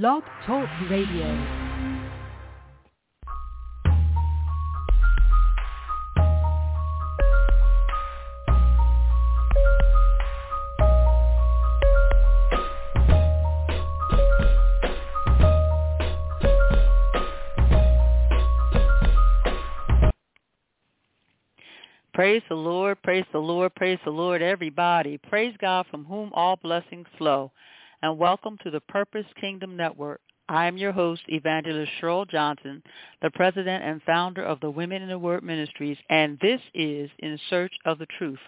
Blog Talk Radio. Praise the Lord, praise the Lord, praise the Lord, everybody. Praise God from whom all blessings flow. And welcome to the Purpose Kingdom Network. I am your host, Evangelist Cheryl Johnson, the president and founder of the Women in the Word Ministries, and this is In Search of the Truth,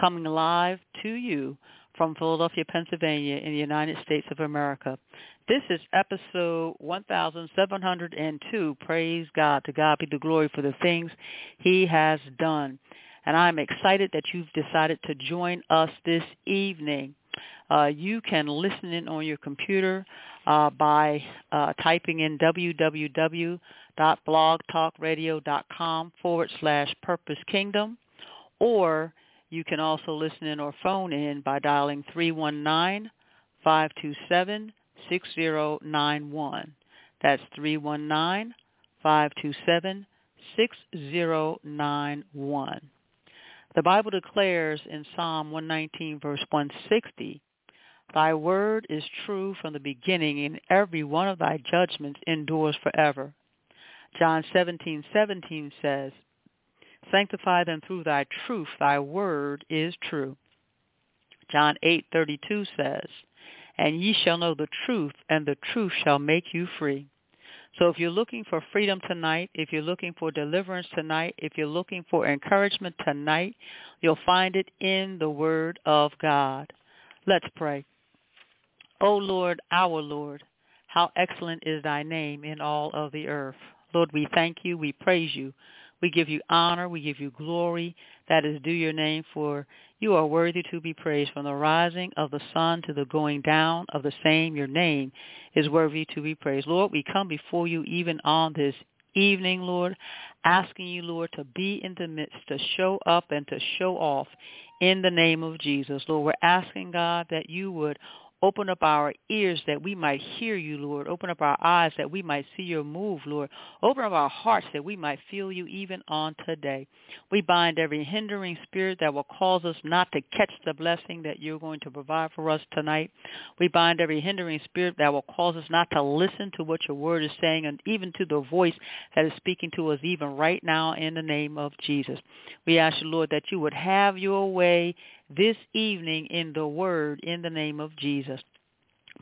coming live to you from Philadelphia, Pennsylvania in the United States of America. This is episode 1702. Praise God. To God be the glory for the things he has done. And I'm excited that you've decided to join us this evening. Uh, you can listen in on your computer uh, by uh, typing in www.blogtalkradio.com forward slash purpose kingdom, or you can also listen in or phone in by dialing 319 527 6091. That's 319 527 6091. The Bible declares in Psalm 119 verse 160, Thy word is true from the beginning, and every one of thy judgments endures forever. John 17:17 17 says, Sanctify them through thy truth, thy word is true. John 8:32 says, And ye shall know the truth, and the truth shall make you free. So if you're looking for freedom tonight, if you're looking for deliverance tonight, if you're looking for encouragement tonight, you'll find it in the Word of God. Let's pray. O Lord, our Lord, how excellent is thy name in all of the earth. Lord, we thank you. We praise you. We give you honor. We give you glory. That is due your name, for you are worthy to be praised from the rising of the sun to the going down of the same. Your name is worthy to be praised. Lord, we come before you even on this evening, Lord, asking you, Lord, to be in the midst, to show up and to show off in the name of Jesus. Lord, we're asking, God, that you would Open up our ears that we might hear you, Lord. Open up our eyes that we might see your move, Lord. Open up our hearts that we might feel you even on today. We bind every hindering spirit that will cause us not to catch the blessing that you're going to provide for us tonight. We bind every hindering spirit that will cause us not to listen to what your word is saying and even to the voice that is speaking to us even right now in the name of Jesus. We ask you, Lord, that you would have your way this evening in the word in the name of Jesus.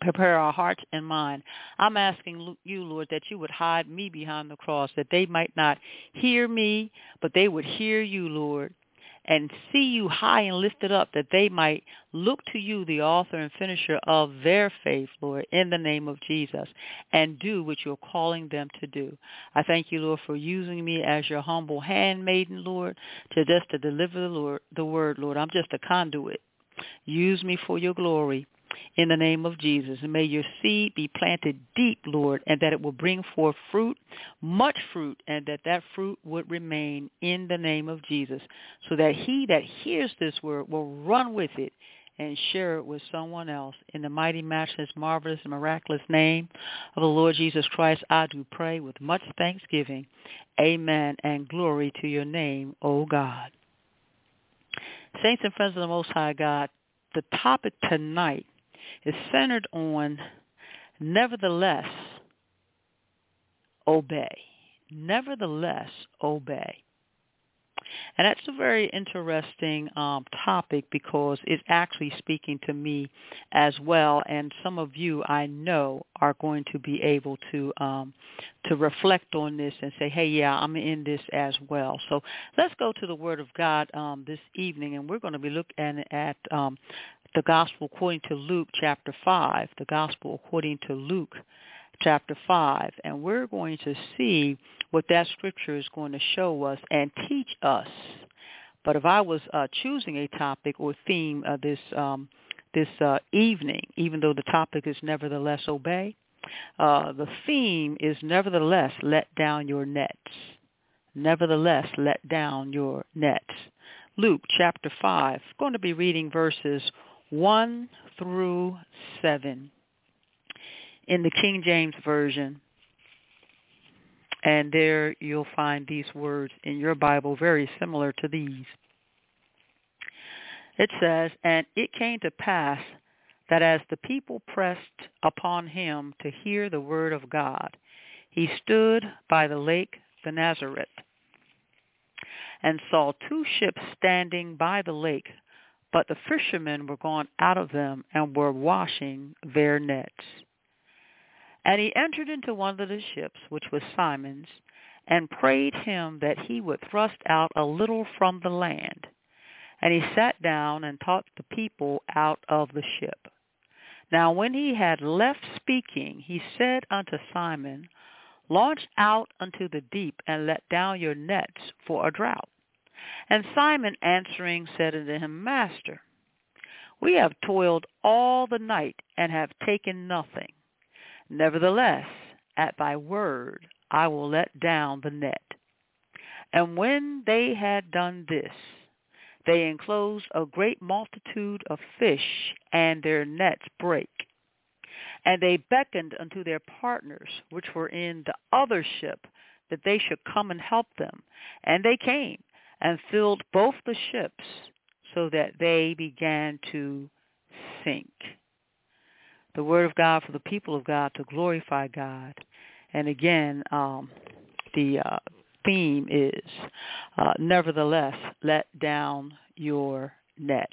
Prepare our hearts and mind. I'm asking you, Lord, that you would hide me behind the cross, that they might not hear me, but they would hear you, Lord, and see you high and lifted up, that they might look to you, the author and finisher of their faith, Lord, in the name of Jesus, and do what you're calling them to do. I thank you, Lord, for using me as your humble handmaiden, Lord, to just to deliver the, Lord, the word, Lord. I'm just a conduit. Use me for your glory in the name of Jesus. And may your seed be planted deep, Lord, and that it will bring forth fruit, much fruit, and that that fruit would remain in the name of Jesus, so that he that hears this word will run with it and share it with someone else. In the mighty, matchless, marvelous, and miraculous name of the Lord Jesus Christ, I do pray with much thanksgiving. Amen, and glory to your name, O God. Saints and friends of the Most High God, the topic tonight is centered on nevertheless obey. Nevertheless obey. And that's a very interesting um, topic because it's actually speaking to me as well. And some of you I know are going to be able to um, to reflect on this and say, hey, yeah, I'm in this as well. So let's go to the Word of God um, this evening, and we're going to be looking at um, the Gospel according to Luke chapter 5, the Gospel according to Luke chapter 5. And we're going to see what that scripture is going to show us and teach us. But if I was uh, choosing a topic or theme of this um, this uh, evening, even though the topic is nevertheless obey, uh, the theme is nevertheless let down your nets. Nevertheless let down your nets. Luke chapter 5, going to be reading verses 1 through 7. in the King James Version. And there you'll find these words in your Bible very similar to these. It says, And it came to pass that as the people pressed upon him to hear the word of God, he stood by the lake Gennesaret and saw two ships standing by the lake, but the fishermen were gone out of them and were washing their nets. And he entered into one of the ships, which was Simon's, and prayed him that he would thrust out a little from the land. And he sat down and taught the people out of the ship. Now when he had left speaking, he said unto Simon, Launch out unto the deep, and let down your nets for a draught. And Simon answering said unto him, Master, we have toiled all the night and have taken nothing. Nevertheless, at thy word I will let down the net. And when they had done this, they enclosed a great multitude of fish, and their nets brake. And they beckoned unto their partners, which were in the other ship, that they should come and help them. And they came and filled both the ships, so that they began to sink. The word of God for the people of God to glorify God. And again, um, the uh, theme is, uh, nevertheless, let down your nets.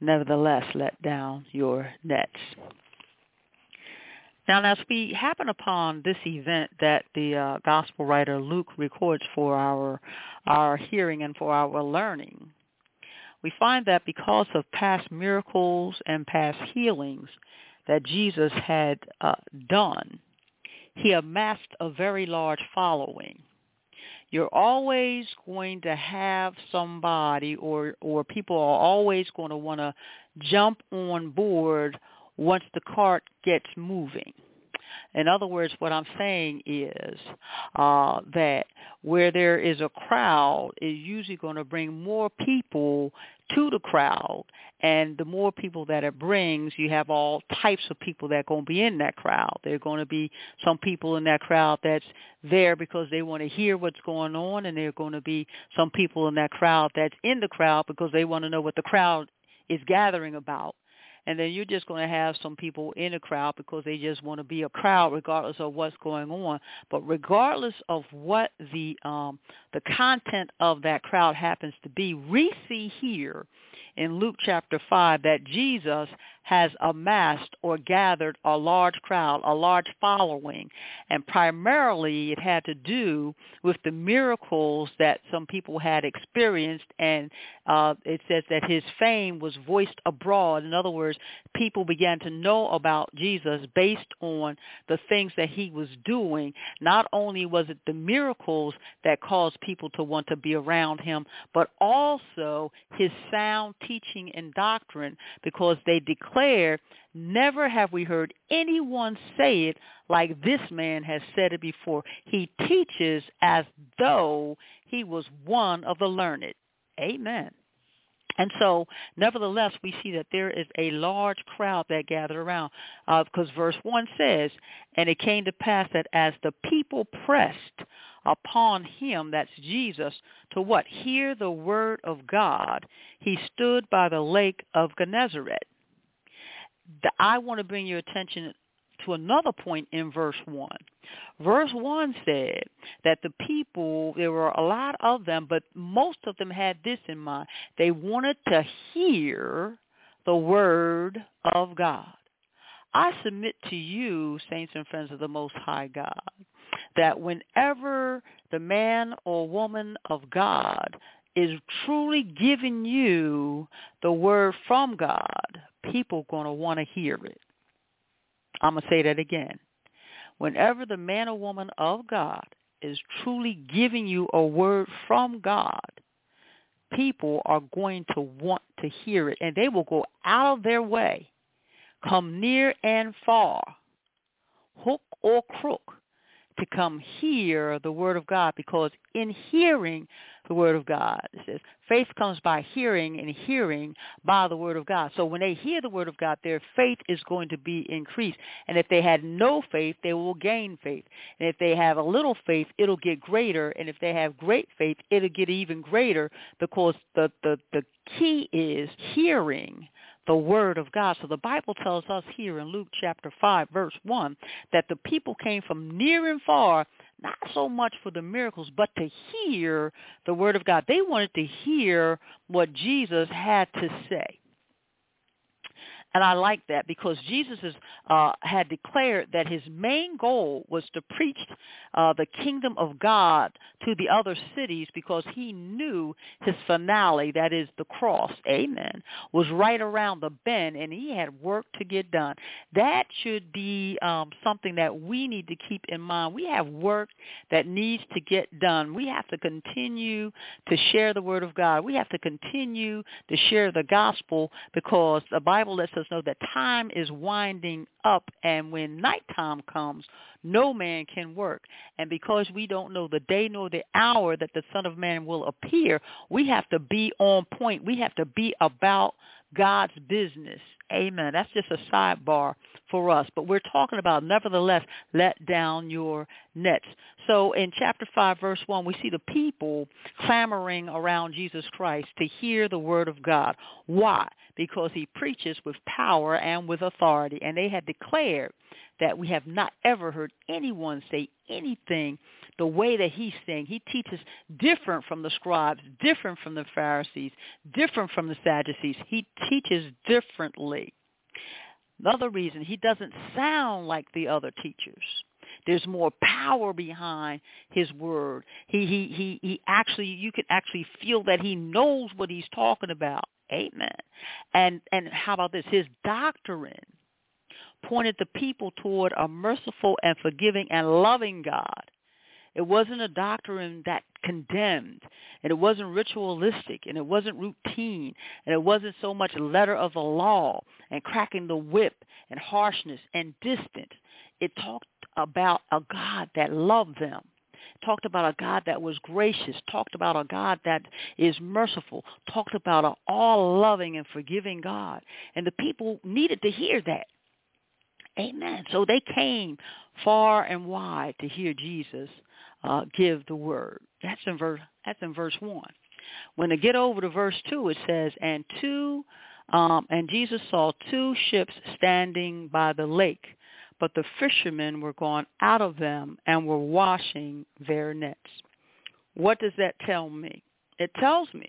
Nevertheless, let down your nets. Now, as we happen upon this event that the uh, gospel writer Luke records for our our hearing and for our learning, we find that because of past miracles and past healings that Jesus had uh, done, he amassed a very large following. You're always going to have somebody or or people are always going to want to jump on board once the cart gets moving. In other words, what I'm saying is uh, that where there is a crowd is usually going to bring more people to the crowd. And the more people that it brings, you have all types of people that are going to be in that crowd. There are going to be some people in that crowd that's there because they want to hear what's going on, and there are going to be some people in that crowd that's in the crowd because they want to know what the crowd is gathering about and then you're just going to have some people in a crowd because they just want to be a crowd regardless of what's going on. But regardless of what the um the content of that crowd happens to be we see here in Luke chapter 5 that Jesus has amassed or gathered a large crowd, a large following. And primarily it had to do with the miracles that some people had experienced. And uh, it says that his fame was voiced abroad. In other words, people began to know about Jesus based on the things that he was doing. Not only was it the miracles that caused people to want to be around him, but also his sound teaching and doctrine because they declared declared, never have we heard anyone say it like this man has said it before. He teaches as though he was one of the learned. Amen. And so, nevertheless, we see that there is a large crowd that gathered around, uh, because verse 1 says, And it came to pass that as the people pressed upon him, that's Jesus, to what? Hear the word of God, he stood by the lake of Gennesaret I want to bring your attention to another point in verse 1. Verse 1 said that the people, there were a lot of them, but most of them had this in mind. They wanted to hear the word of God. I submit to you, saints and friends of the Most High God, that whenever the man or woman of God is truly giving you the word from God, people going to want to hear it. I'm going to say that again. Whenever the man or woman of God is truly giving you a word from God, people are going to want to hear it, and they will go out of their way, come near and far, hook or crook, to come hear the word of God because in hearing the word of God, it says faith comes by hearing and hearing by the word of God. So when they hear the word of God, their faith is going to be increased. And if they had no faith, they will gain faith. And if they have a little faith, it'll get greater. And if they have great faith, it'll get even greater because the, the, the key is hearing the word of God. So the Bible tells us here in Luke chapter 5 verse 1 that the people came from near and far not so much for the miracles, but to hear the word of God. They wanted to hear what Jesus had to say. And I like that because Jesus is, uh, had declared that his main goal was to preach uh, the kingdom of God to the other cities because he knew his finale, that is the cross, amen, was right around the bend and he had work to get done. That should be um, something that we need to keep in mind. We have work that needs to get done. We have to continue to share the word of God. We have to continue to share the gospel because the Bible lets us us know that time is winding up and when nighttime comes, no man can work. And because we don't know the day nor the hour that the Son of Man will appear, we have to be on point. We have to be about God's business. Amen. That's just a sidebar for us. But we're talking about, nevertheless, let down your nets. So in chapter 5, verse 1, we see the people clamoring around Jesus Christ to hear the word of God. Why? Because he preaches with power and with authority. And they had declared that we have not ever heard anyone say anything the way that he's saying. He teaches different from the scribes, different from the Pharisees, different from the Sadducees. He teaches differently. Another reason, he doesn't sound like the other teachers. There's more power behind his word. He he he he actually you can actually feel that he knows what he's talking about. Amen. And and how about this? His doctrine pointed the people toward a merciful and forgiving and loving God. It wasn't a doctrine that condemned, and it wasn't ritualistic, and it wasn't routine, and it wasn't so much letter of the law and cracking the whip and harshness and distant. It talked about a God that loved them talked about a God that was gracious, talked about a God that is merciful, talked about an all-loving and forgiving God. And the people needed to hear that. Amen. So they came far and wide to hear Jesus uh, give the word. That's in verse. That's in verse one. When they get over to verse two, it says, "And two, um, and Jesus saw two ships standing by the lake, but the fishermen were gone out of them and were washing their nets." What does that tell me? It tells me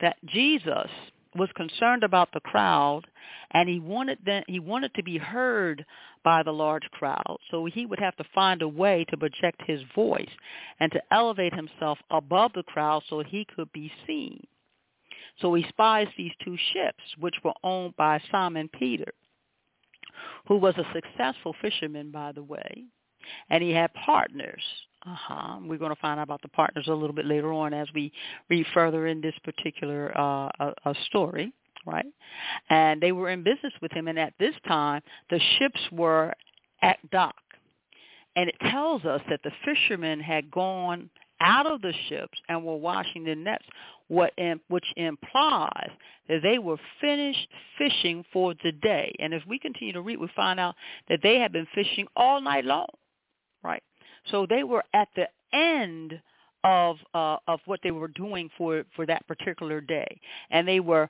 that Jesus was concerned about the crowd and he wanted he wanted to be heard by the large crowd. So he would have to find a way to project his voice and to elevate himself above the crowd so he could be seen. So he spies these two ships which were owned by Simon Peter who was a successful fisherman by the way and he had partners uh-huh. We're going to find out about the partners a little bit later on as we read further in this particular uh, story, right? And they were in business with him, and at this time, the ships were at dock. And it tells us that the fishermen had gone out of the ships and were washing their nets, what which implies that they were finished fishing for the day. And as we continue to read, we find out that they had been fishing all night long, right? So they were at the end of uh, of what they were doing for for that particular day, and they were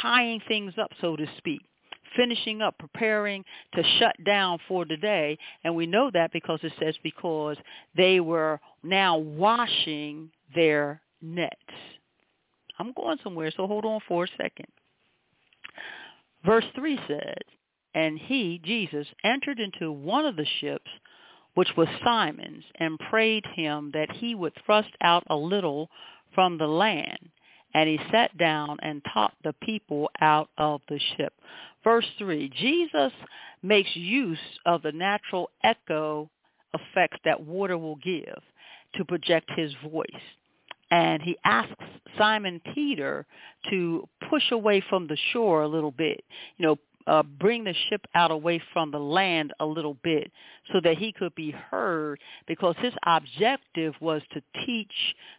tying things up, so to speak, finishing up, preparing to shut down for the day. And we know that because it says because they were now washing their nets. I'm going somewhere, so hold on for a second. Verse 3 says, And he, Jesus, entered into one of the ships which was Simon's, and prayed him that he would thrust out a little from the land. And he sat down and taught the people out of the ship. Verse 3, Jesus makes use of the natural echo effects that water will give to project his voice. And he asks Simon Peter to push away from the shore a little bit, you know, uh, bring the ship out away from the land a little bit so that he could be heard because his objective was to teach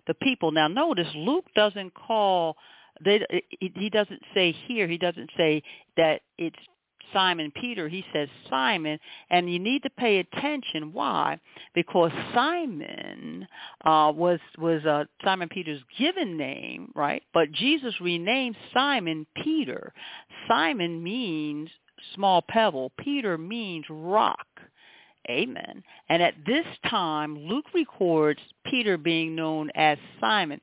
the people. Now notice Luke doesn't call they he doesn't say here he doesn't say that it's Simon Peter, he says Simon, and you need to pay attention. Why? Because Simon uh, was was uh, Simon Peter's given name, right? But Jesus renamed Simon Peter. Simon means small pebble. Peter means rock. Amen. And at this time, Luke records Peter being known as Simon,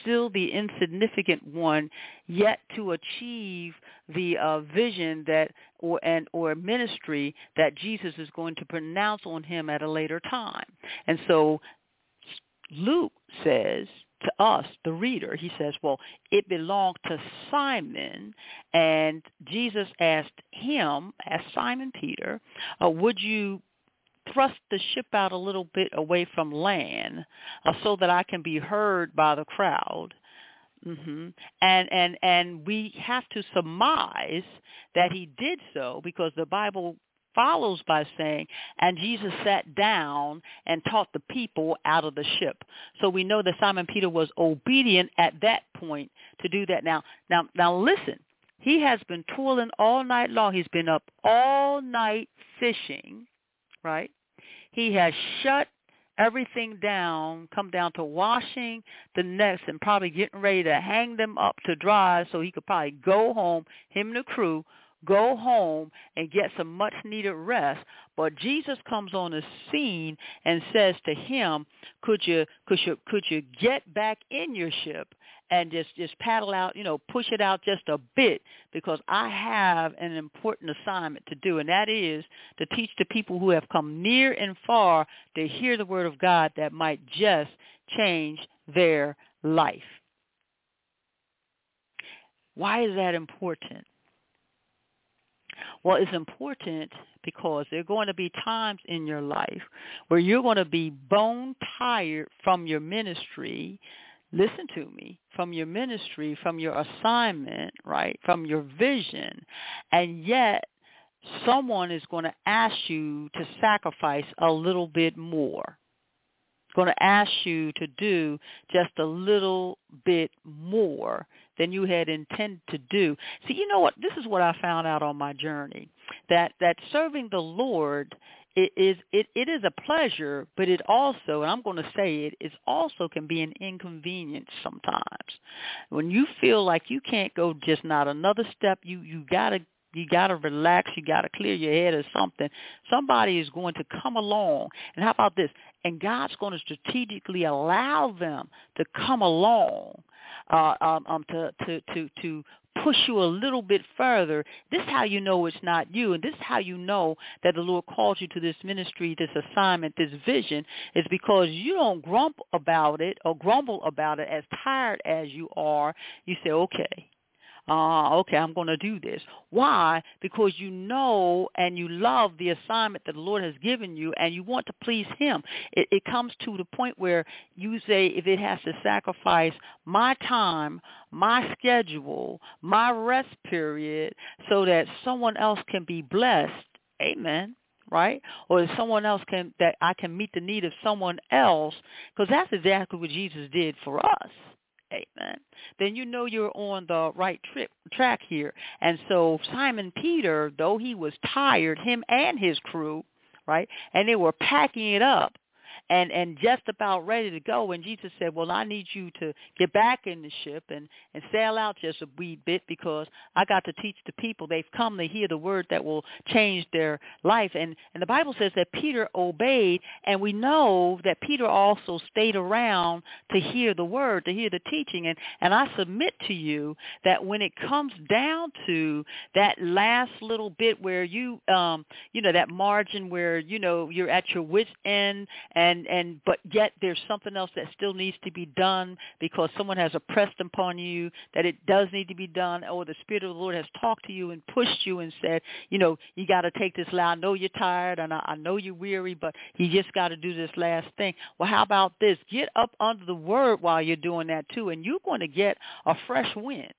still the insignificant one, yet to achieve the uh, vision that or and or ministry that Jesus is going to pronounce on him at a later time. And so Luke says to us, the reader, he says, well, it belonged to Simon, and Jesus asked him, asked Simon Peter, uh, would you thrust the ship out a little bit away from land uh, so that I can be heard by the crowd. Mm-hmm. And and and we have to surmise that he did so because the Bible follows by saying, and Jesus sat down and taught the people out of the ship. So we know that Simon Peter was obedient at that point to do that. Now, now, now listen. He has been toiling all night long. He's been up all night fishing right? He has shut everything down, come down to washing the nets and probably getting ready to hang them up to dry so he could probably go home, him and the crew, go home and get some much needed rest. But Jesus comes on the scene and says to him, could you, could you, could you get back in your ship and just just paddle out, you know, push it out just a bit because I have an important assignment to do, and that is to teach the people who have come near and far to hear the word of God that might just change their life. Why is that important? Well, it's important because there are going to be times in your life where you're going to be bone tired from your ministry listen to me, from your ministry, from your assignment, right, from your vision, and yet someone is going to ask you to sacrifice a little bit more. Going to ask you to do just a little bit more than you had intended to do. See, you know what? This is what I found out on my journey. That that serving the Lord it is it, it is a pleasure, but it also, and I'm going to say it it, also can be an inconvenience sometimes. When you feel like you can't go just not another step, you you gotta you gotta relax, you gotta clear your head or something. Somebody is going to come along, and how about this? And God's going to strategically allow them to come along uh, um, um, to to to to push you a little bit further, this is how you know it's not you. And this is how you know that the Lord called you to this ministry, this assignment, this vision, is because you don't grumble about it or grumble about it as tired as you are. You say, okay, uh, okay, I'm going to do this. Why? Because you know and you love the assignment that the Lord has given you and you want to please him. It, it comes to the point where you say if it has to sacrifice my time, my schedule, my rest period so that someone else can be blessed, amen right? Or if someone else can that I can meet the need of someone else because that's exactly what Jesus did for us. Amen. Then you know you're on the right trip, track here. And so Simon Peter, though he was tired, him and his crew, right, and they were packing it up and and just about ready to go and Jesus said, "Well, I need you to get back in the ship and and sail out just a wee bit because I got to teach the people. They've come to hear the word that will change their life." And and the Bible says that Peter obeyed, and we know that Peter also stayed around to hear the word, to hear the teaching. And and I submit to you that when it comes down to that last little bit where you um you know that margin where you know you're at your wits end and and and but yet there's something else that still needs to be done because someone has oppressed upon you that it does need to be done or the spirit of the lord has talked to you and pushed you and said you know you got to take this last i know you're tired and I, I know you're weary but you just got to do this last thing. Well how about this? Get up under the word while you're doing that too and you're going to get a fresh wind.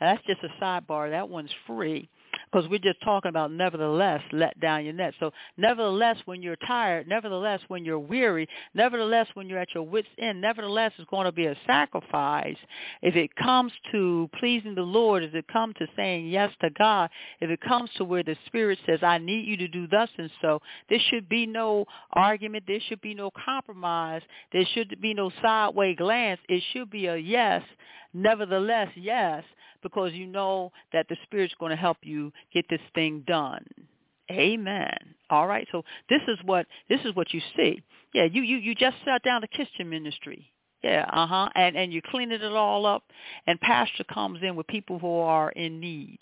That's just a sidebar. That one's free because we're just talking about nevertheless let down your net. So nevertheless when you're tired, nevertheless when you're weary, nevertheless when you're at your wits end, nevertheless it's going to be a sacrifice. If it comes to pleasing the Lord, if it comes to saying yes to God, if it comes to where the Spirit says, I need you to do thus and so, there should be no argument. There should be no compromise. There should be no sideway glance. It should be a yes, nevertheless yes, because you know that the Spirit's going to help you get this thing done. Amen. All right. So this is what this is what you see. Yeah, you you you just sat down the kitchen ministry. Yeah, uh-huh. And and you're cleaning it all up and pastor comes in with people who are in need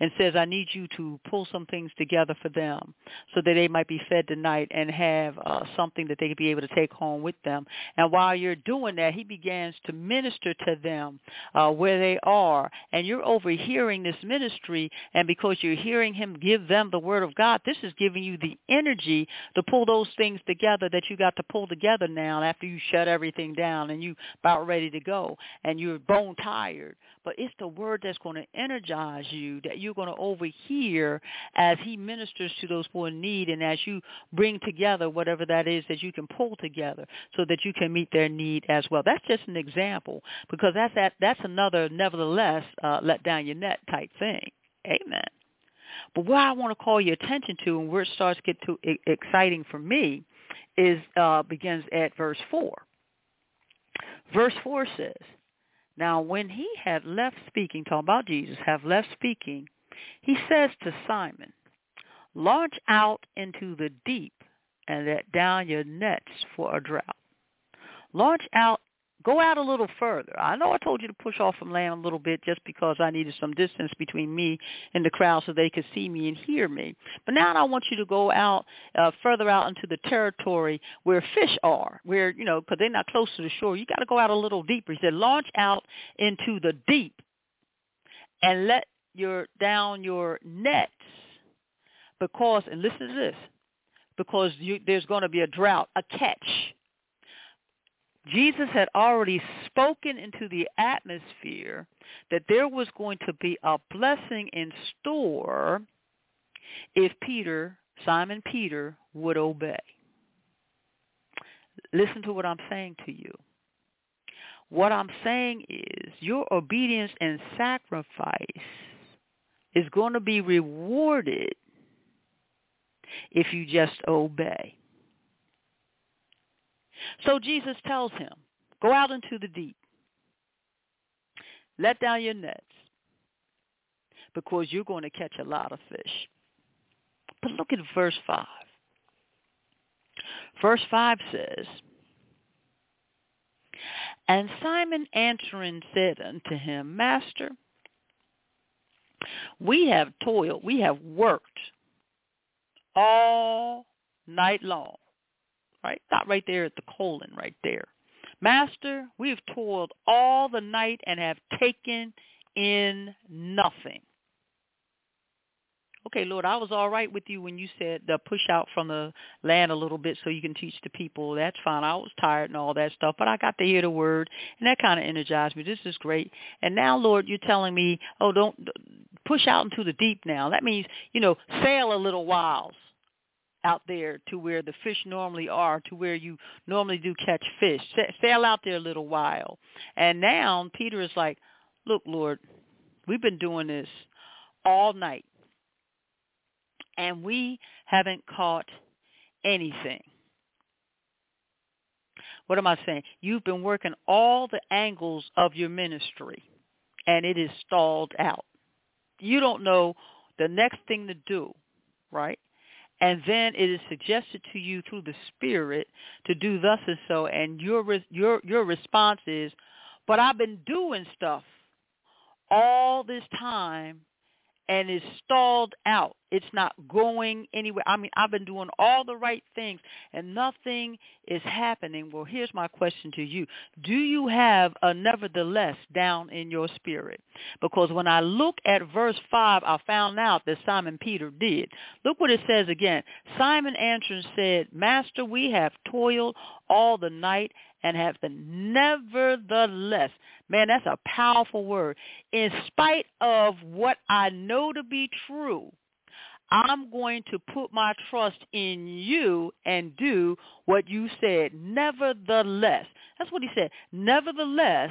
and says, I need you to pull some things together for them so that they might be fed tonight and have uh, something that they could be able to take home with them. And while you're doing that, he begins to minister to them uh, where they are. And you're overhearing this ministry, and because you're hearing him give them the word of God, this is giving you the energy to pull those things together that you got to pull together now after you shut everything down and you about ready to go and you're bone tired. But it's the word that's going to energize you that you're going to overhear as he ministers to those who are in need and as you bring together whatever that is that you can pull together so that you can meet their need as well. That's just an example because that's that, that's another nevertheless uh, let down your net type thing. Amen. But what I want to call your attention to and where it starts to get too exciting for me is uh, begins at verse 4. Verse 4 says, Now when he had left speaking, talking about Jesus, have left speaking, he says to Simon, launch out into the deep and let down your nets for a drought. Launch out, go out a little further. I know I told you to push off from land a little bit just because I needed some distance between me and the crowd so they could see me and hear me. But now I want you to go out uh, further out into the territory where fish are, where, you know, because they're not close to the shore. You got to go out a little deeper. He said, launch out into the deep and let your down your nets because and listen to this because you, there's going to be a drought, a catch. Jesus had already spoken into the atmosphere that there was going to be a blessing in store if Peter, Simon Peter, would obey. Listen to what I'm saying to you. What I'm saying is your obedience and sacrifice is going to be rewarded if you just obey. So Jesus tells him, go out into the deep. Let down your nets because you're going to catch a lot of fish. But look at verse 5. Verse 5 says, And Simon answering said unto him, Master, we have toiled, we have worked all night long. Right? Not right there at the colon right there. Master, we've toiled all the night and have taken in nothing. Okay, Lord, I was all right with you when you said the push out from the land a little bit so you can teach the people. That's fine. I was tired and all that stuff, but I got to hear the word, and that kind of energized me. This is great. And now, Lord, you're telling me, oh, don't push out into the deep now. That means, you know, sail a little whiles out there to where the fish normally are, to where you normally do catch fish. Sail out there a little while. And now Peter is like, look, Lord, we've been doing this all night and we haven't caught anything. What am I saying? You've been working all the angles of your ministry, and it is stalled out. You don't know the next thing to do, right? And then it is suggested to you through the Spirit to do thus and so, and your your your response is, "But I've been doing stuff all this time, and it's stalled out. It's not going anywhere. I mean, I've been doing all the right things and nothing is happening. Well, here's my question to you. Do you have a nevertheless down in your spirit? Because when I look at verse 5, I found out that Simon Peter did. Look what it says again. Simon answered and said, Master, we have toiled all the night and have been nevertheless. Man, that's a powerful word. In spite of what I know to be true, I'm going to put my trust in you and do what you said. Nevertheless. That's what he said. Nevertheless,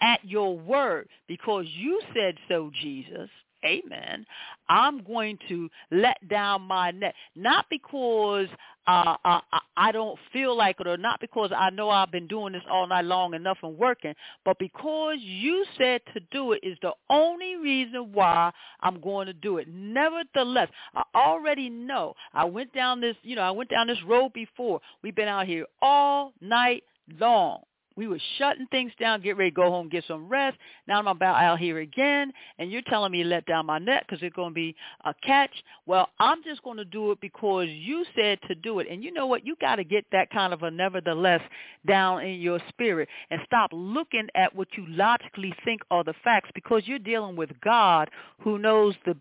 at your word, because you said so, Jesus, amen, I'm going to let down my net. Not because uh, I, I don't feel like it or not because I know I've been doing this all night long enough and working, but because you said to do it is the only reason why I'm going to do it. Nevertheless, I already know. I went down this, you know, I went down this road before. We've been out here all night long. We were shutting things down, get ready to go home, get some rest. Now I'm about out here again, and you're telling me to let down my net because it's going to be a catch. Well, I'm just going to do it because you said to do it. And you know what? You got to get that kind of a nevertheless down in your spirit and stop looking at what you logically think are the facts because you're dealing with God who knows the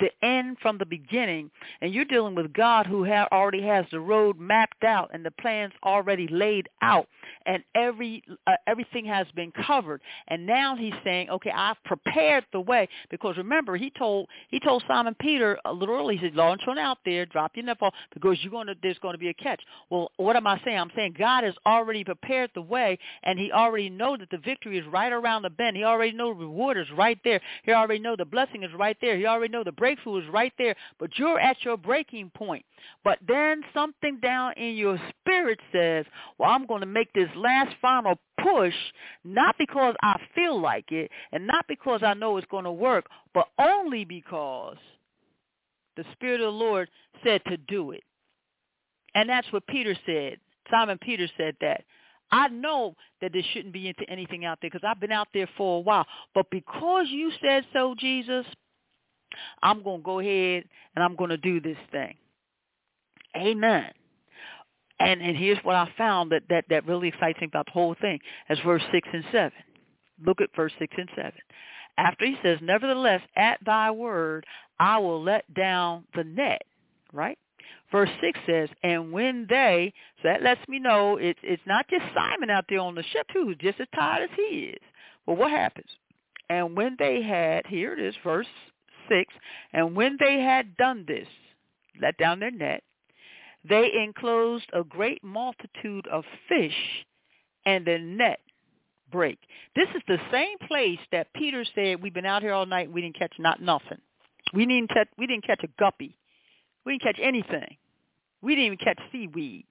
the end from the beginning, and you're dealing with God who ha- already has the road mapped out and the plans already laid out, and every uh, everything has been covered. And now he's saying, okay, I've prepared the way because remember he told he told Simon Peter a little early, he said, launch on out there, drop your net because you're going to there's going to be a catch. Well, what am I saying? I'm saying God has already prepared the way, and He already knows that the victory is right around the bend. He already knows the reward is right there. He already knows the blessing is right there. He already knows the breakthrough is right there, but you're at your breaking point. But then something down in your spirit says, well, I'm going to make this last final push, not because I feel like it and not because I know it's going to work, but only because the Spirit of the Lord said to do it. And that's what Peter said. Simon Peter said that. I know that there shouldn't be anything out there because I've been out there for a while. But because you said so, Jesus, I'm going to go ahead and I'm going to do this thing. Amen. And and here's what I found that, that, that really excites me about the whole thing as verse 6 and 7. Look at verse 6 and 7. After he says, Nevertheless, at thy word I will let down the net, right? Verse 6 says, and when they, so that lets me know it's, it's not just Simon out there on the ship who's just as tired as he is. Well, what happens? And when they had, here it is, verse 6, and when they had done this, let down their net, they enclosed a great multitude of fish, and the net break. This is the same place that Peter said, we've been out here all night, we didn't catch not nothing. We didn't catch, we didn't catch a guppy. We didn't catch anything. We didn't even catch seaweed.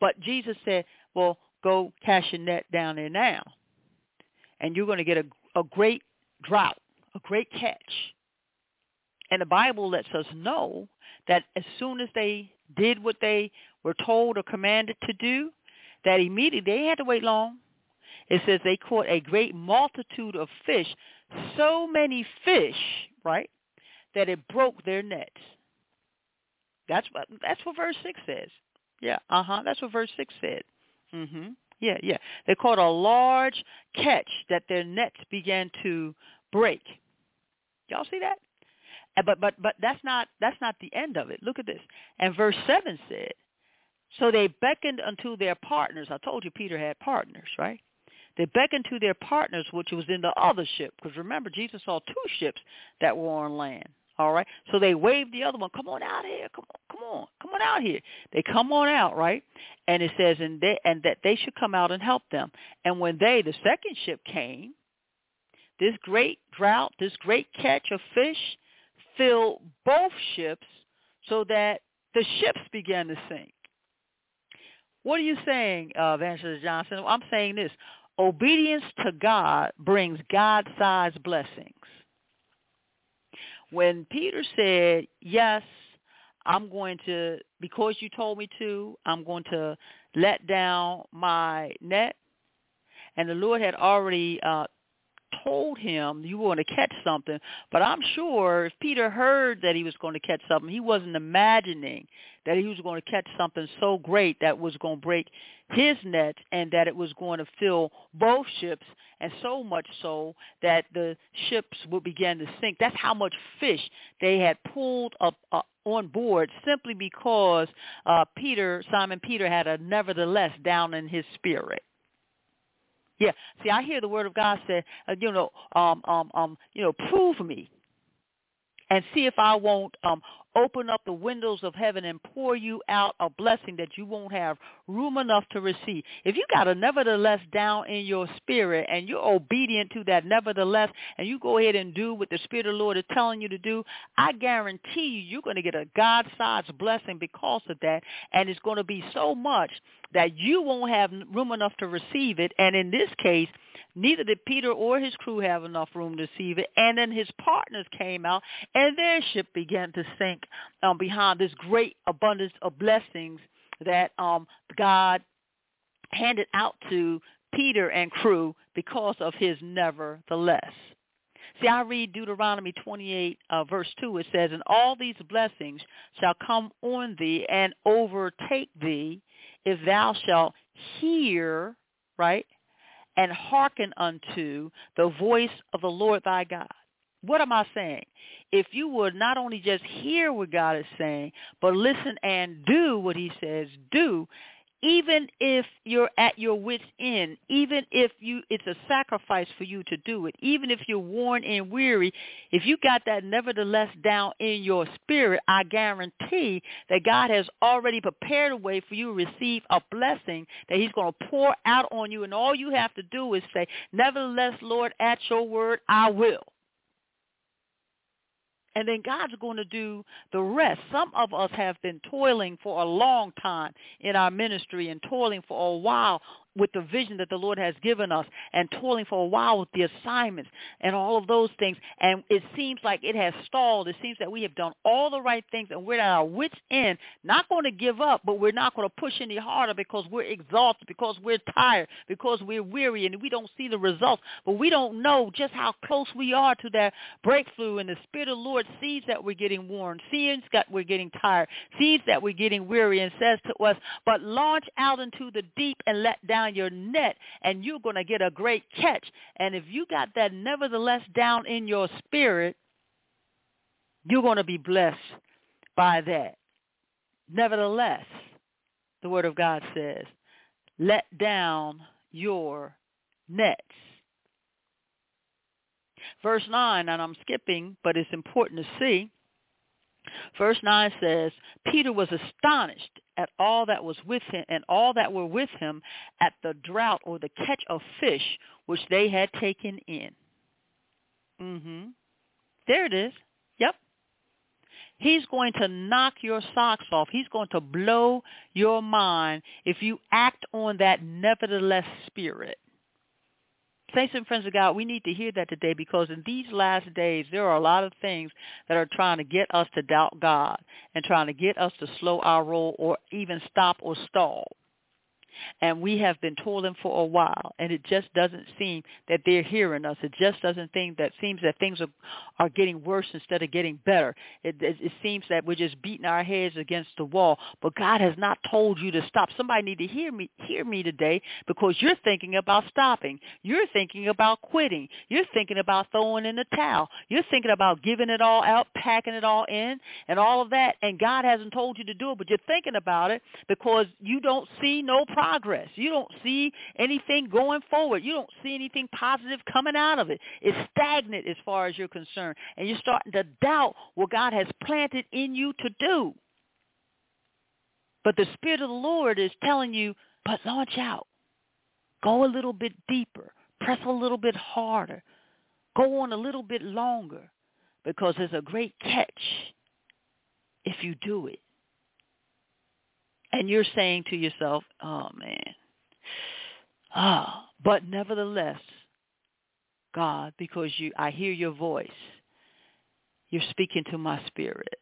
But Jesus said, well, go cast your net down there now. And you're going to get a, a great drought, a great catch. And the Bible lets us know that as soon as they did what they were told or commanded to do, that immediately they had to wait long. It says they caught a great multitude of fish, so many fish, right, that it broke their nets. That's what that's what verse six says. Yeah, uh huh. That's what verse six said. Mhm. Yeah, yeah. They caught a large catch that their nets began to break. Y'all see that? But but but that's not that's not the end of it. Look at this. And verse seven said, so they beckoned unto their partners. I told you Peter had partners, right? They beckoned to their partners, which was in the other ship. Because remember, Jesus saw two ships that were on land. All right. So they waved the other one, come on out here, come on, come on, come on out here. They come on out, right? And it says, and they and that they should come out and help them. And when they, the second ship came, this great drought, this great catch of fish, filled both ships, so that the ships began to sink. What are you saying, uh, Evangelist Johnson? I'm saying this. Obedience to God brings God-sized blessings when Peter said, yes, I'm going to, because you told me to, I'm going to let down my net. And the Lord had already uh, told him you were going to catch something, but I'm sure if Peter heard that he was going to catch something, he wasn't imagining that he was going to catch something so great that was going to break his net and that it was going to fill both ships and so much so that the ships would begin to sink. That's how much fish they had pulled up uh, on board simply because uh, Peter, Simon Peter had a nevertheless down in his spirit. Yeah. See, I hear the word of God say, uh, you know, um, um, um, you know, prove me and see if I won't um, open up the windows of heaven and pour you out a blessing that you won't have room enough to receive. If you got a nevertheless down in your spirit and you're obedient to that nevertheless and you go ahead and do what the Spirit of the Lord is telling you to do, I guarantee you you're going to get a God-sized blessing because of that. And it's going to be so much that you won't have room enough to receive it. And in this case, Neither did Peter or his crew have enough room to receive it. And then his partners came out, and their ship began to sink um, behind this great abundance of blessings that um, God handed out to Peter and crew because of his nevertheless. See, I read Deuteronomy 28, uh, verse 2. It says, And all these blessings shall come on thee and overtake thee if thou shalt hear, right, and hearken unto the voice of the Lord thy God. What am I saying? If you would not only just hear what God is saying, but listen and do what he says do, even if you're at your wits end, even if you it's a sacrifice for you to do it, even if you're worn and weary, if you got that nevertheless down in your spirit, I guarantee that God has already prepared a way for you to receive a blessing that he's going to pour out on you and all you have to do is say, "Nevertheless, Lord, at your word I will." And then God's going to do the rest. Some of us have been toiling for a long time in our ministry and toiling for a while with the vision that the Lord has given us and toiling for a while with the assignments and all of those things. And it seems like it has stalled. It seems that we have done all the right things and we're at our wits' end, not going to give up, but we're not going to push any harder because we're exhausted, because we're tired, because we're weary and we don't see the results. But we don't know just how close we are to that breakthrough. And the Spirit of the Lord sees that we're getting worn, sees that we're getting tired, sees that we're getting weary and says to us, but launch out into the deep and let down down your net and you're going to get a great catch. And if you got that nevertheless down in your spirit, you're going to be blessed by that. Nevertheless, the word of God says, let down your nets. Verse 9, and I'm skipping, but it's important to see. Verse 9 says, Peter was astonished at all that was with him and all that were with him at the drought or the catch of fish which they had taken in. Mhm. There it is. Yep. He's going to knock your socks off. He's going to blow your mind if you act on that nevertheless spirit. Saints and friends of God, we need to hear that today because in these last days, there are a lot of things that are trying to get us to doubt God and trying to get us to slow our roll or even stop or stall and we have been toiling for a while and it just doesn't seem that they're hearing us. It just doesn't think that seems that things are are getting worse instead of getting better. It, it it seems that we're just beating our heads against the wall. But god has not told you to stop. Somebody need to hear me hear me today because you're thinking about stopping. You're thinking about quitting. You're thinking about throwing in the towel. You're thinking about giving it all out packing it all in and all of that and god hasn't told you to do it but you're thinking about it because you don't see no problem progress. You don't see anything going forward. You don't see anything positive coming out of it. It's stagnant as far as you're concerned. And you're starting to doubt what God has planted in you to do. But the Spirit of the Lord is telling you, but launch out. Go a little bit deeper. Press a little bit harder. Go on a little bit longer because there's a great catch if you do it and you're saying to yourself, oh man, ah, but nevertheless, God, because you, I hear your voice, you're speaking to my spirit.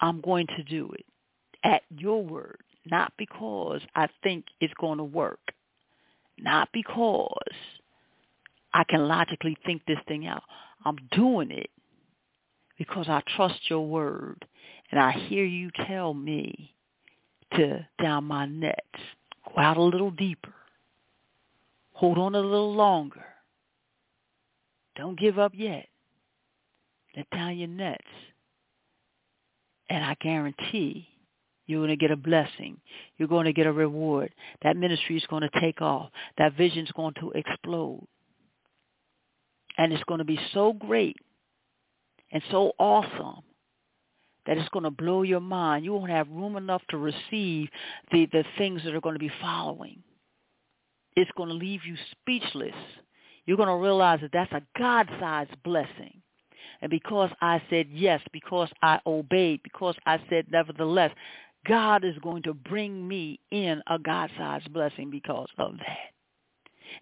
I'm going to do it at your word, not because I think it's going to work, not because I can logically think this thing out. I'm doing it because I trust your word and I hear you tell me to down my nets, go out a little deeper, hold on a little longer. Don't give up yet. Let down your nets. And I guarantee you're going to get a blessing. You're going to get a reward. That ministry is going to take off. That vision is going to explode. And it's going to be so great and so awesome that it's going to blow your mind. You won't have room enough to receive the, the things that are going to be following. It's going to leave you speechless. You're going to realize that that's a God-sized blessing. And because I said yes, because I obeyed, because I said nevertheless, God is going to bring me in a God-sized blessing because of that.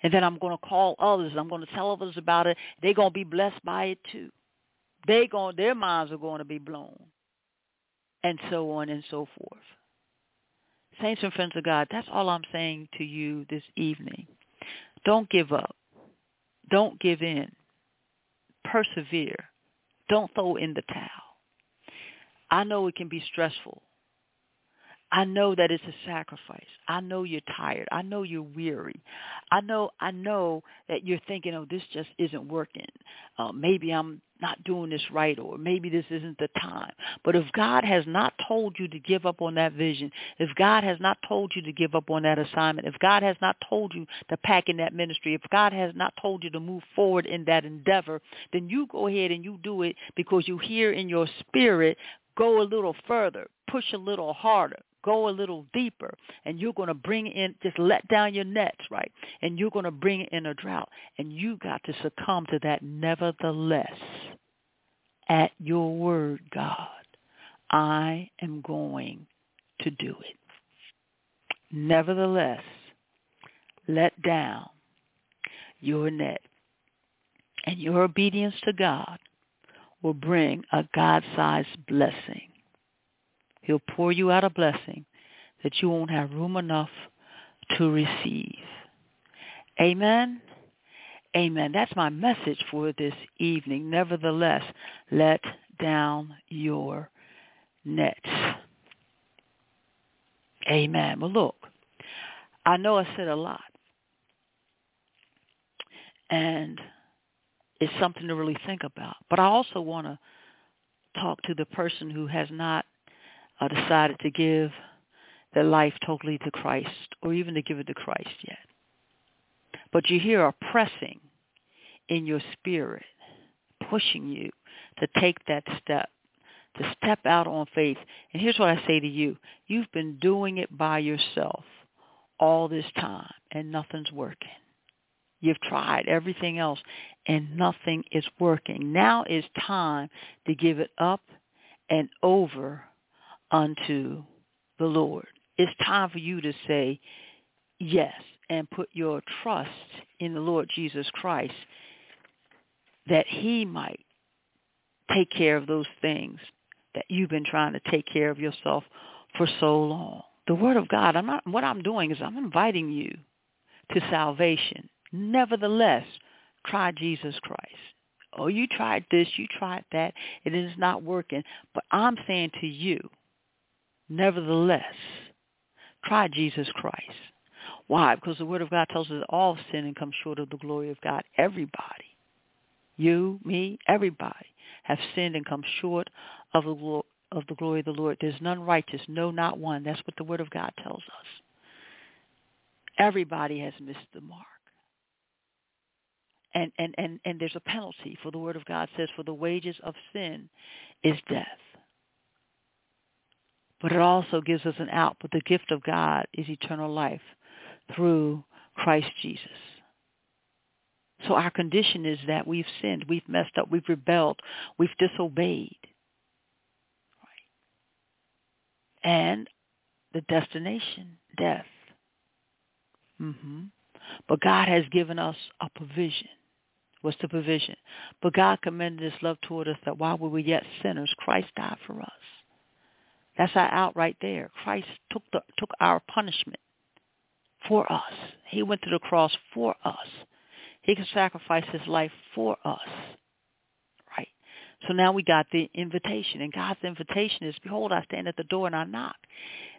And then I'm going to call others. I'm going to tell others about it. They're going to be blessed by it too. They going, their minds are going to be blown. And so on and so forth. Saints and friends of God, that's all I'm saying to you this evening. Don't give up. Don't give in. Persevere. Don't throw in the towel. I know it can be stressful. I know that it's a sacrifice. I know you're tired. I know you're weary. I know I know that you're thinking, oh, this just isn't working. Uh, maybe I'm not doing this right or maybe this isn't the time. But if God has not told you to give up on that vision, if God has not told you to give up on that assignment, if God has not told you to pack in that ministry, if God has not told you to move forward in that endeavor, then you go ahead and you do it because you hear in your spirit, go a little further, push a little harder, go a little deeper and you're going to bring in, just let down your nets, right? And you're going to bring in a drought. And you got to succumb to that nevertheless. At your word, God, I am going to do it. Nevertheless, let down your net. And your obedience to God will bring a God-sized blessing He'll pour you out a blessing that you won't have room enough to receive. Amen. Amen. That's my message for this evening. Nevertheless, let down your nets. Amen. Well, look, I know I said a lot. And it's something to really think about. But I also want to talk to the person who has not uh, decided to give their life totally to Christ or even to give it to Christ yet. But you hear a pressing in your spirit, pushing you to take that step, to step out on faith. And here's what I say to you. You've been doing it by yourself all this time and nothing's working. You've tried everything else and nothing is working. Now is time to give it up and over unto the Lord. It's time for you to say yes and put your trust in the Lord Jesus Christ that he might take care of those things that you've been trying to take care of yourself for so long. The word of God, I'm not, what I'm doing is I'm inviting you to salvation. Nevertheless, try Jesus Christ. Oh, you tried this, you tried that, it is not working. But I'm saying to you, Nevertheless, try Jesus Christ. Why? Because the Word of God tells us all sin and come short of the glory of God. Everybody, you, me, everybody, have sinned and come short of the, of the glory of the Lord. There's none righteous, no, not one. That's what the Word of God tells us. Everybody has missed the mark. And, and, and, and there's a penalty, for the Word of God says, for the wages of sin is death but it also gives us an out. But the gift of God is eternal life through Christ Jesus. So our condition is that we've sinned, we've messed up, we've rebelled, we've disobeyed. And the destination, death. Mm-hmm. But God has given us a provision. What's the provision? But God commended his love toward us that while we were yet sinners, Christ died for us. That's our out right there. Christ took the took our punishment for us. He went to the cross for us. He can sacrifice his life for us. Right? So now we got the invitation. And God's invitation is, Behold, I stand at the door and I knock.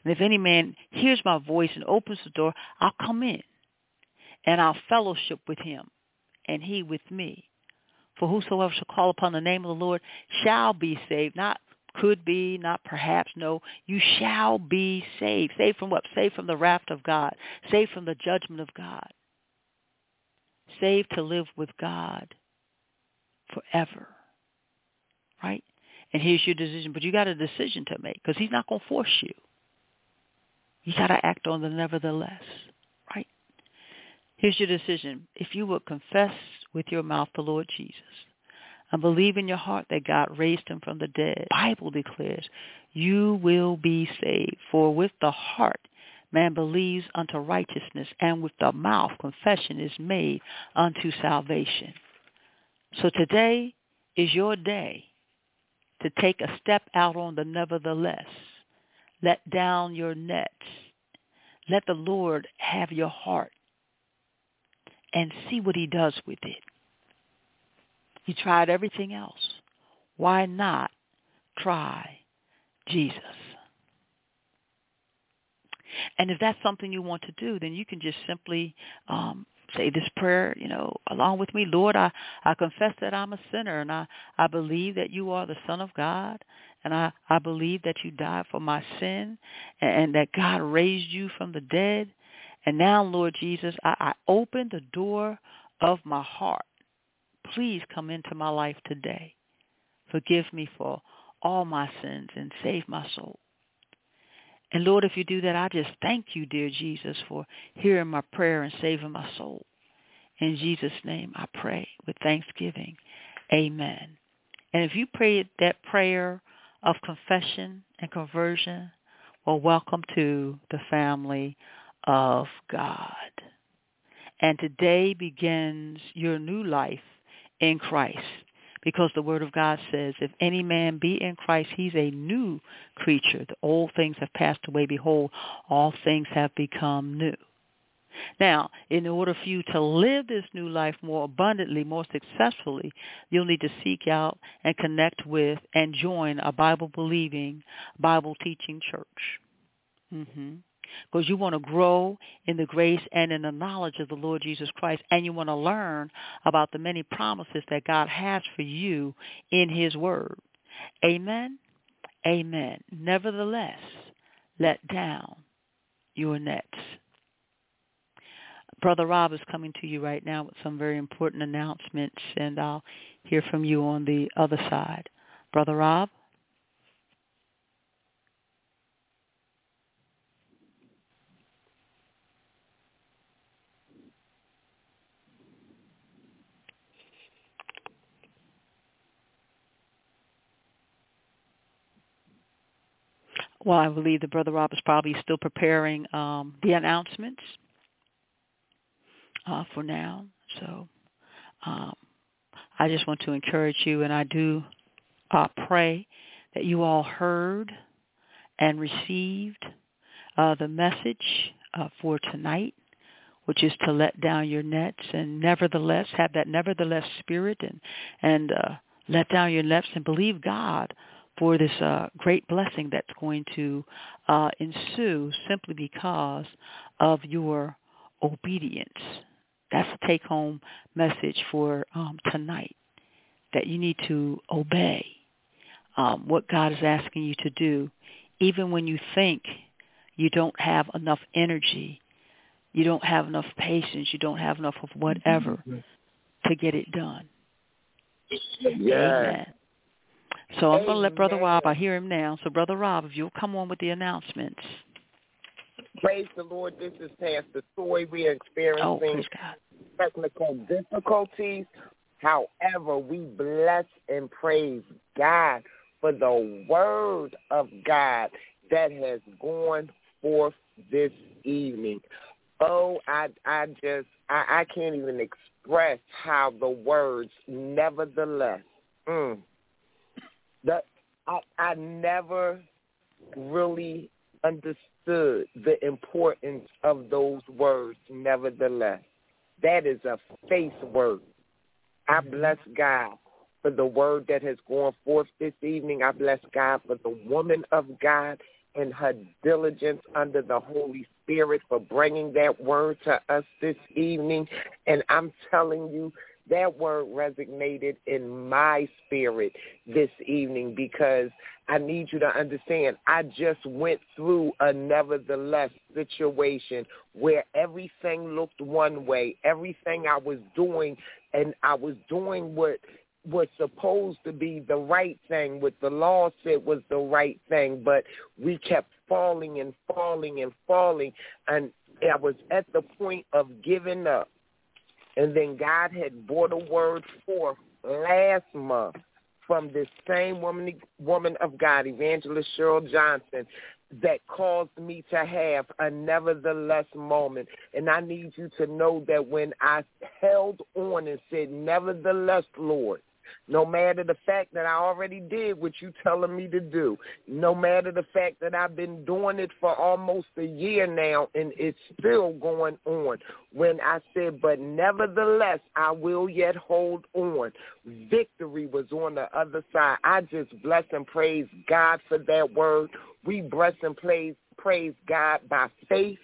And if any man hears my voice and opens the door, I'll come in and I'll fellowship with him and he with me. For whosoever shall call upon the name of the Lord shall be saved. Not could be, not perhaps. No, you shall be saved. Saved from what? Saved from the wrath of God. Saved from the judgment of God. Saved to live with God forever. Right? And here's your decision. But you got a decision to make because he's not going to force you. You got to act on the nevertheless. Right? Here's your decision. If you will confess with your mouth the Lord Jesus and believe in your heart that God raised him from the dead, Bible declares you will be saved. For with the heart man believes unto righteousness, and with the mouth confession is made unto salvation. So today is your day to take a step out on the nevertheless. Let down your nets. Let the Lord have your heart and see what he does with it. You tried everything else. Why not try Jesus? And if that's something you want to do, then you can just simply um, say this prayer, you know, along with me. Lord, I, I confess that I'm a sinner and I, I believe that you are the Son of God and I, I believe that you died for my sin and, and that God raised you from the dead. And now, Lord Jesus, I, I open the door of my heart. Please come into my life today. Forgive me for all my sins and save my soul. And Lord, if you do that, I just thank you, dear Jesus, for hearing my prayer and saving my soul. In Jesus' name I pray with thanksgiving. Amen. And if you prayed that prayer of confession and conversion, well, welcome to the family of God. And today begins your new life in Christ because the word of God says, if any man be in Christ, he's a new creature. The old things have passed away. Behold, all things have become new. Now, in order for you to live this new life more abundantly, more successfully, you'll need to seek out and connect with and join a Bible-believing, Bible-teaching church. Mm-hmm because you want to grow in the grace and in the knowledge of the Lord Jesus Christ, and you want to learn about the many promises that God has for you in his word. Amen? Amen. Nevertheless, let down your nets. Brother Rob is coming to you right now with some very important announcements, and I'll hear from you on the other side. Brother Rob? Well, I believe that Brother Rob is probably still preparing um, the announcements uh, for now. So um, I just want to encourage you, and I do uh, pray that you all heard and received uh, the message uh, for tonight, which is to let down your nets and nevertheless have that nevertheless spirit and and uh, let down your nets and believe God for this uh, great blessing that's going to uh, ensue simply because of your obedience. That's the take-home message for um, tonight, that you need to obey um, what God is asking you to do, even when you think you don't have enough energy, you don't have enough patience, you don't have enough of whatever to get it done. Yeah. Amen. So I'm going to let Brother Rob, I hear him now. So Brother Rob, if you'll come on with the announcements. Praise the Lord. This is Pastor Soy. We are experiencing oh, technical difficulties. However, we bless and praise God for the word of God that has gone forth this evening. Oh, I I just I, I can't even express how the words nevertheless. Mm, that I I never really understood the importance of those words nevertheless. That is a faith word. I Mm-hmm. bless God for the word that has gone forth this evening. I bless God for the woman of God and her diligence under the Holy Spirit for bringing that word to us this evening. And I'm telling you, that word resonated in my spirit this evening because I need you to understand I just went through a nevertheless situation where everything looked one way. Everything I was doing and I was doing what was supposed to be the right thing, what the law said was the right thing, but we kept falling and falling and falling and I was at the point of giving up. And then God had brought a word forth last month from this same woman woman of God, Evangelist Cheryl Johnson, that caused me to have a nevertheless moment. And I need you to know that when I held on and said, nevertheless, Lord, no matter the fact that I already did what you telling me to do, no matter the fact that I've been doing it for almost a year now and it's still going on. When I said, but nevertheless, I will yet hold on. Victory was on the other side. I just bless and praise God for that word. We bless and praise, praise God by faith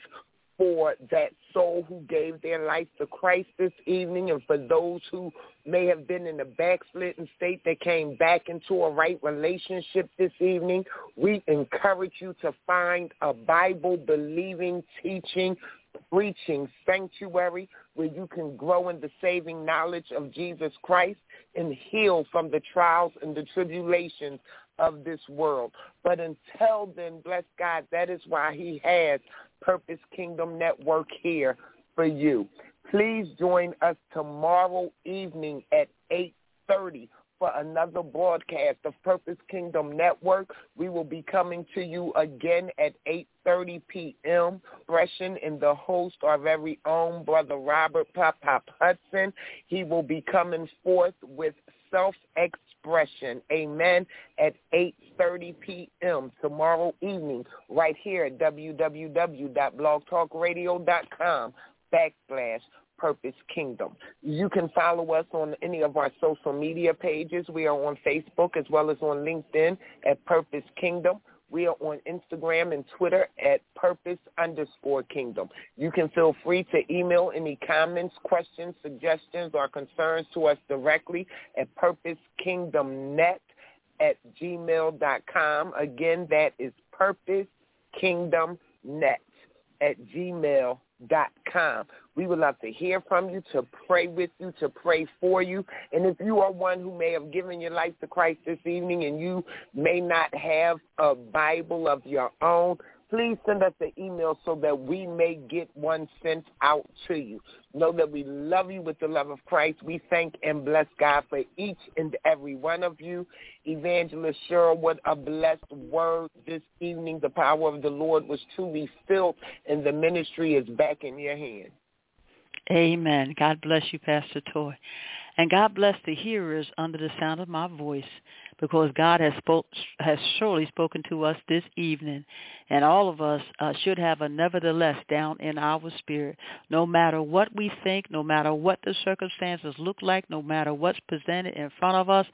for that soul who gave their life to Christ this evening and for those who may have been in a backslidden state that came back into a right relationship this evening. We encourage you to find a Bible-believing, teaching, preaching sanctuary where you can grow in the saving knowledge of Jesus Christ and heal from the trials and the tribulations of this world. But until then, bless God, that is why he has Purpose Kingdom Network here for you. Please join us tomorrow evening at 8.30 for another broadcast of Purpose Kingdom Network. We will be coming to you again at 8.30 p.m. Expression in the host, our very own Brother Robert Pop Pop Hudson. He will be coming forth with self-expression, amen, at 8.30 p.m. tomorrow evening right here at www.blogtalkradio.com backslash Purpose Kingdom. You can follow us on any of our social media pages. We are on Facebook as well as on LinkedIn at Purpose Kingdom. We are on Instagram and Twitter at purpose underscore kingdom. You can feel free to email any comments, questions, suggestions, or concerns to us directly at purposekingdomnet at gmail.com. Again, that is purposekingdomnet at gmail.com. We would love to hear from you, to pray with you, to pray for you. And if you are one who may have given your life to Christ this evening and you may not have a Bible of your own, please send us an email so that we may get one sent out to you. Know that we love you with the love of Christ. We thank and bless God for each and every one of you. Evangelist Cheryl, what a blessed word this evening. The power of the Lord was truly filled, and the ministry is back in your hands. Amen. God bless you, Pastor Toy. And God bless the hearers under the sound of my voice because God has spoke, has surely spoken to us this evening. And all of us uh, should have a nevertheless down in our spirit. No matter what we think, no matter what the circumstances look like, no matter what's presented in front of us,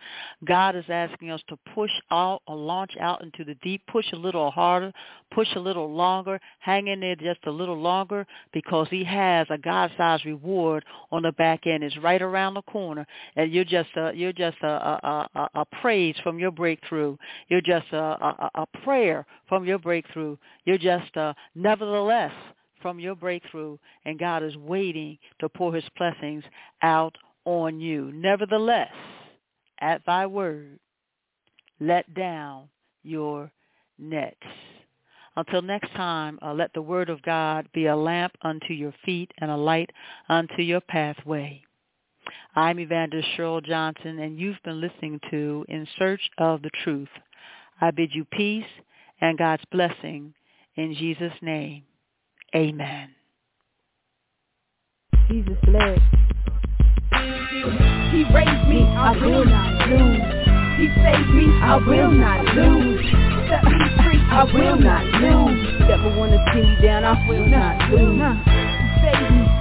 God is asking us to push out or launch out into the deep, push a little harder, push a little longer, hang in there just a little longer because he has a God-sized reward on the back end. It's right around the corner. And you're just a, you're just a, a, a, a praise from your breakthrough. You're just a, a, a prayer from your breakthrough. You're just a nevertheless from your breakthrough. And God is waiting to pour his blessings out on you. Nevertheless, at thy word, let down your nets. Until next time, uh, let the word of God be a lamp unto your feet and a light unto your pathway. I'm Evangelist Cheryl Johnson, and you've been listening to In Search of the Truth. I bid you peace and God's blessing in Jesus' name. Amen. Jesus led. He raised me, I will not lose. He saved me, I will not lose. Set me free, I will not lose. Never wanna see me down, I will not lose.